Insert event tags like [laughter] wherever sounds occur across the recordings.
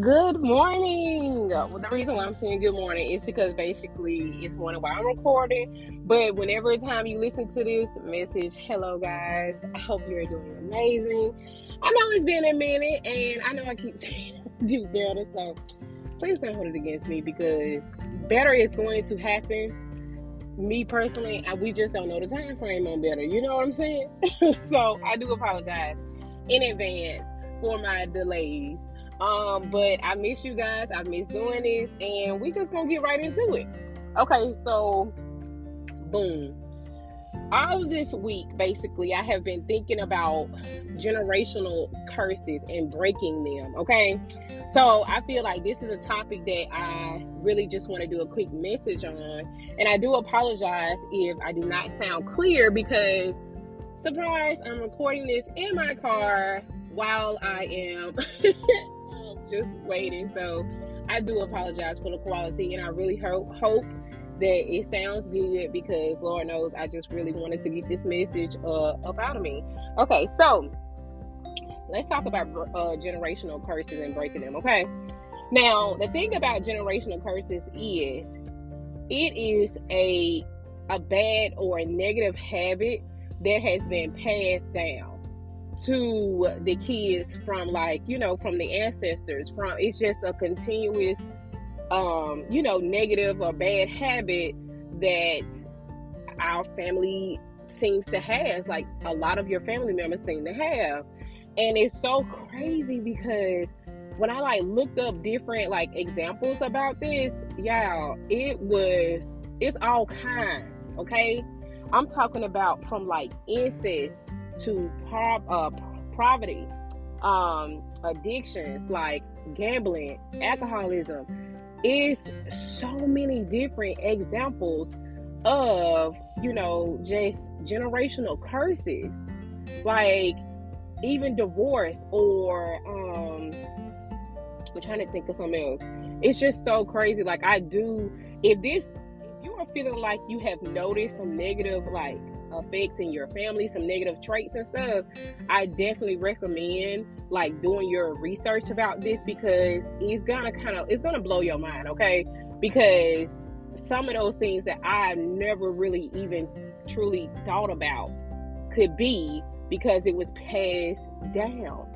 Good morning. Well, the reason why I'm saying good morning is because basically it's morning while I'm recording. But whenever time you listen to this message, hello guys. I hope you're doing amazing. I know it's been a minute, and I know I keep [laughs] saying do better. So please don't hold it against me because better is going to happen. Me personally, I, we just don't know the time frame on better. You know what I'm saying? [laughs] so I do apologize in advance for my delays. Um, but I miss you guys. I miss doing this, and we just gonna get right into it. Okay, so boom. All this week, basically, I have been thinking about generational curses and breaking them. Okay, so I feel like this is a topic that I really just want to do a quick message on, and I do apologize if I do not sound clear because surprise, I'm recording this in my car while I am [laughs] just waiting. So I do apologize for the quality, and I really hope hope that it sounds good because Lord knows I just really wanted to get this message uh, up out of me. Okay, so let's talk about uh, generational curses and breaking them. Okay, now the thing about generational curses is it is a a bad or a negative habit that has been passed down to the kids from like you know from the ancestors from it's just a continuous um you know negative or bad habit that our family seems to have like a lot of your family members seem to have. And it's so crazy because when i like looked up different like examples about this y'all it was it's all kinds okay? I'm talking about from like incest to uh, poverty, um, addictions like gambling, alcoholism. It's so many different examples of, you know, just generational curses. Like even divorce or um I'm trying to think of something else. It's just so crazy. Like I do if this if you are feeling like you have noticed some negative like effects in your family, some negative traits and stuff, I definitely recommend like doing your research about this because it's gonna kind of it's gonna blow your mind, okay? Because some of those things that I never really even truly thought about could be because it was passed down.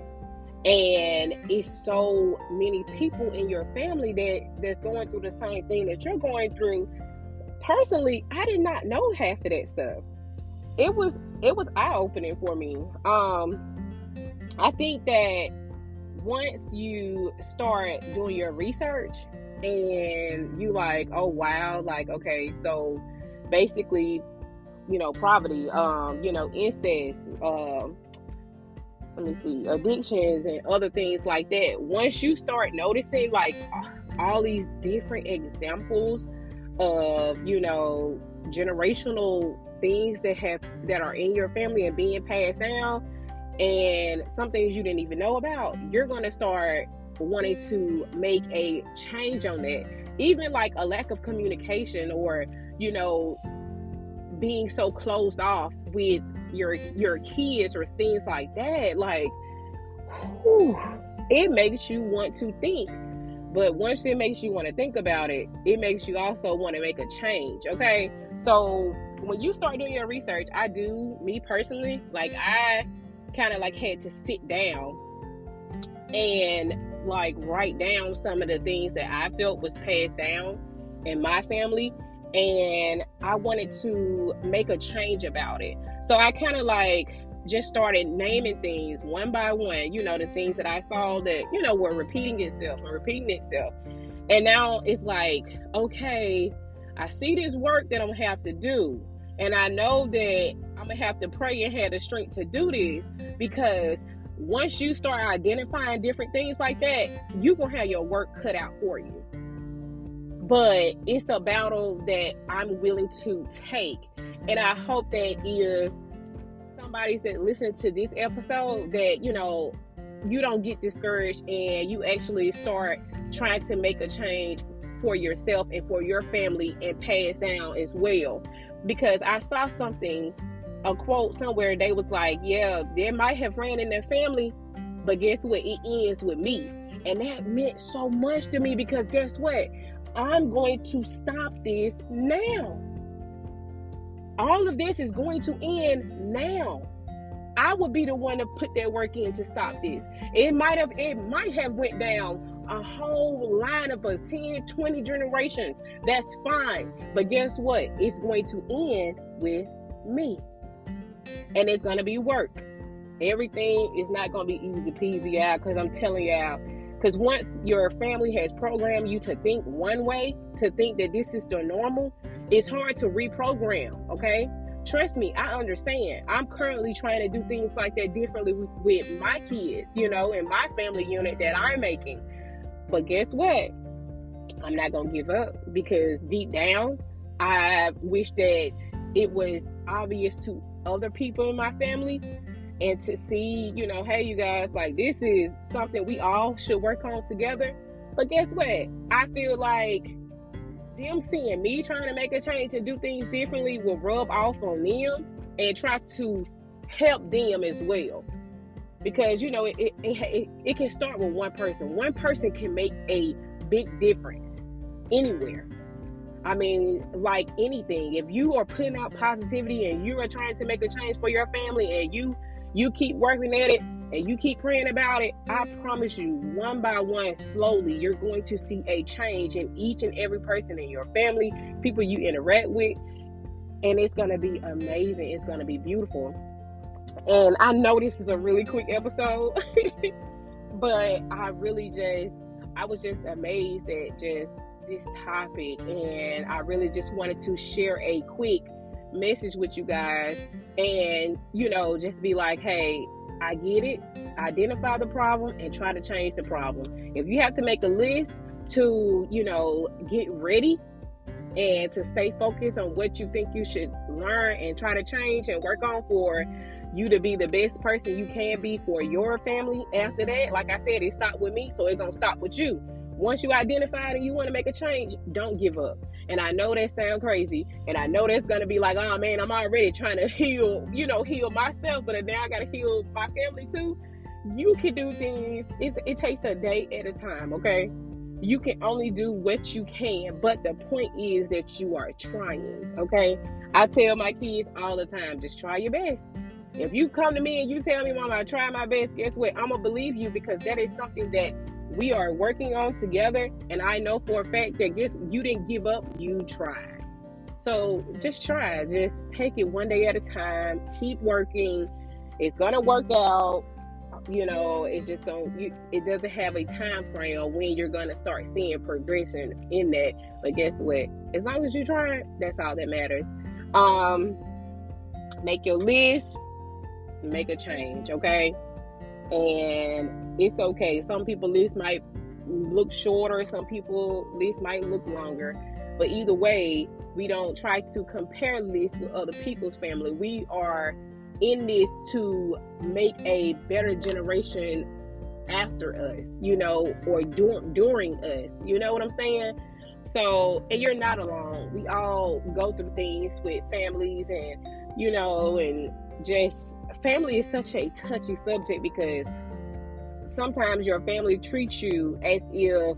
And it's so many people in your family that that's going through the same thing that you're going through. Personally i did not know half of that stuff it was it was eye opening for me. Um, I think that once you start doing your research and you like, oh wow, like okay, so basically, you know, poverty, um, you know, incest, um, let me see, addictions and other things like that. Once you start noticing like all these different examples of, you know, generational things that have that are in your family and being passed down and some things you didn't even know about you're going to start wanting to make a change on that. Even like a lack of communication or you know being so closed off with your your kids or things like that like whew, it makes you want to think. But once it makes you want to think about it it makes you also want to make a change okay? So when you start doing your research, I do, me personally, like mm-hmm. I kind of like had to sit down and like write down some of the things that I felt was passed down in my family and I wanted to make a change about it. So I kind of like just started naming things one by one, you know, the things that I saw that, you know, were repeating itself and repeating itself. And now it's like, okay, I see this work that I'm gonna have to do. And I know that I'm gonna have to pray and have the strength to do this because once you start identifying different things like that, you're gonna have your work cut out for you. But it's a battle that I'm willing to take. And I hope that if somebody's that listen to this episode that, you know, you don't get discouraged and you actually start trying to make a change for yourself and for your family and pass down as well because I saw something, a quote somewhere. They was like, "Yeah, they might have ran in their family, but guess what? It ends with me." And that meant so much to me because guess what? I'm going to stop this now. All of this is going to end now. I would be the one to put that work in to stop this. It might have it might have went down a whole line of us 10 20 generations. That's fine. But guess what? It's going to end with me. And it's going to be work. Everything is not going to be easy peasy out because i'm telling out because once your family has programmed you to think one way to think that this is the normal it's hard to reprogram okay? Trust me i understand. I'm currently trying to do things like that differently with, with my kids you know in my family unit that i'm making but guess what? I'm not to give up because deep down, I wish that it was obvious to other people in my family and to see, you know, hey, you guys, like this is something we all should work on together. But guess what? I feel like them seeing me trying to make a change and do things differently will rub off on them and try to help them as well because you know it, it, it, it can start with one person. One person can make a big difference anywhere. I mean like anything. If you are putting out positivity and you are trying to make a change for your family and you you keep working at it and you keep praying about it i promise you one by one slowly you're going to see a change in each and every person in your family people you interact with. And it's going to be amazing. It's going to be beautiful and I know this is a really quick episode, [laughs] but I really just, I was just amazed at just this topic. And I really just wanted to share a quick message with you guys and, you know, just be like, hey, I get it. Identify the problem and try to change the problem. If you have to make a list to, you know, get ready and to stay focused on what you think you should learn and try to change and work on for you to be the best person you can be for your family after that like i said it stopped with me so it's gonna stop with you. Once you identify it and you want to make a change don't give up. And i know that sounds crazy and i know that's gonna be like oh man i'm already trying to [laughs] heal you know heal myself but now i gotta heal my family too. You can do things it, it takes a day at a time okay? You can only do what you can but the point is that you are trying okay? I tell my kids all the time just try your best if you come to me and you tell me, Mama, I try my best, guess what? I'm gonna believe you because that is something that we are working on together. And I know for a fact that guess you didn't give up, you tried. So just try, just take it one day at a time, keep working. It's gonna work out. You know, it's just going you it doesn't have a time frame on when you're gonna start seeing progression in that. But guess what? As long as you try, that's all that matters. Um make your list make a change, okay? And it's okay. Some people list might look shorter, some people list might look longer. But either way, we don't try to compare lists with other people's family. We are in this to make a better generation after us, you know, or dur- during us. You know what I'm saying? So, and you're not alone. We all go through things with families and, you know, and just family is such a touchy subject because sometimes your family treats you as if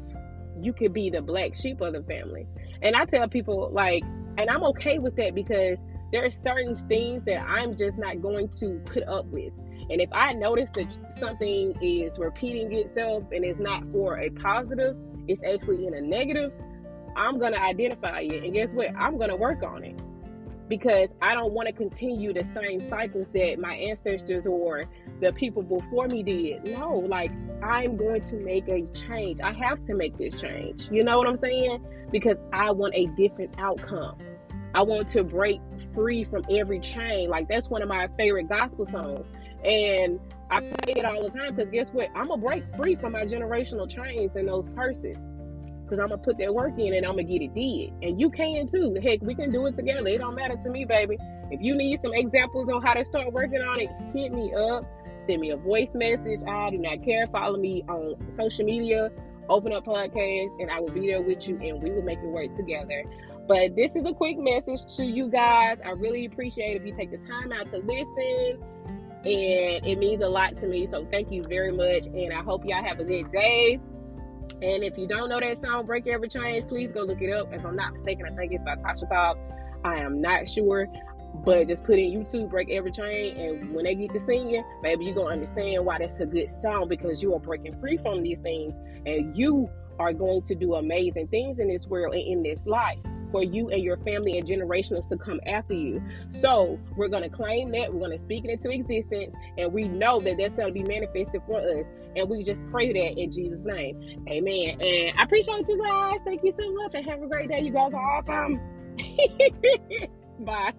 you could be the black sheep of the family. And I tell people, like, and I'm okay with that because there are certain things that I'm just not going to put up with. And if I notice that something is repeating itself and it's not for a positive, it's actually in a negative, I'm going to identify it. And guess what? I'm going to work on it because I don't want to continue the same cycles that my ancestors or the people before me did. No, like I'm going to make a change. I have to make this change. You know what I'm saying? Because I want a different outcome. I want to break free from every chain. Like that's one of my favorite gospel songs. And I play it all the time because guess what? I'm gonna break free from my generational chains and those curses because I'm gonna put that work in and I'm gonna get it did. And you can too. Heck, we can do it together. It don't matter to me, baby. If you need some examples on how to start working on it, hit me up. Send me a voice message. I do not care. Follow me on social media. Open up podcast, and I will be there with you, and we will make it work together. But this is a quick message to you guys. I really appreciate if you take the time out to listen and it means a lot to me. So thank you very much. And I hope y'all have a good day. And if you don't know that song, Break Every Chain, please go look it up. If I'm not mistaken, I think it's by Tasha Cobbs. I am not sure. But just put in YouTube, break every chain, and when they get to singing, maybe you're gonna understand why that's a good song because you are breaking free from these things and you are going to do amazing things in this world and in this life for you and your family and generations to come after you. So we're going to claim that, we're going to speak it into existence, and we know that that's going to be manifested for us. And we just pray that in Jesus' name. Amen. And I appreciate you guys. Thank you so much and have a great day. You guys are awesome. [laughs] Bye.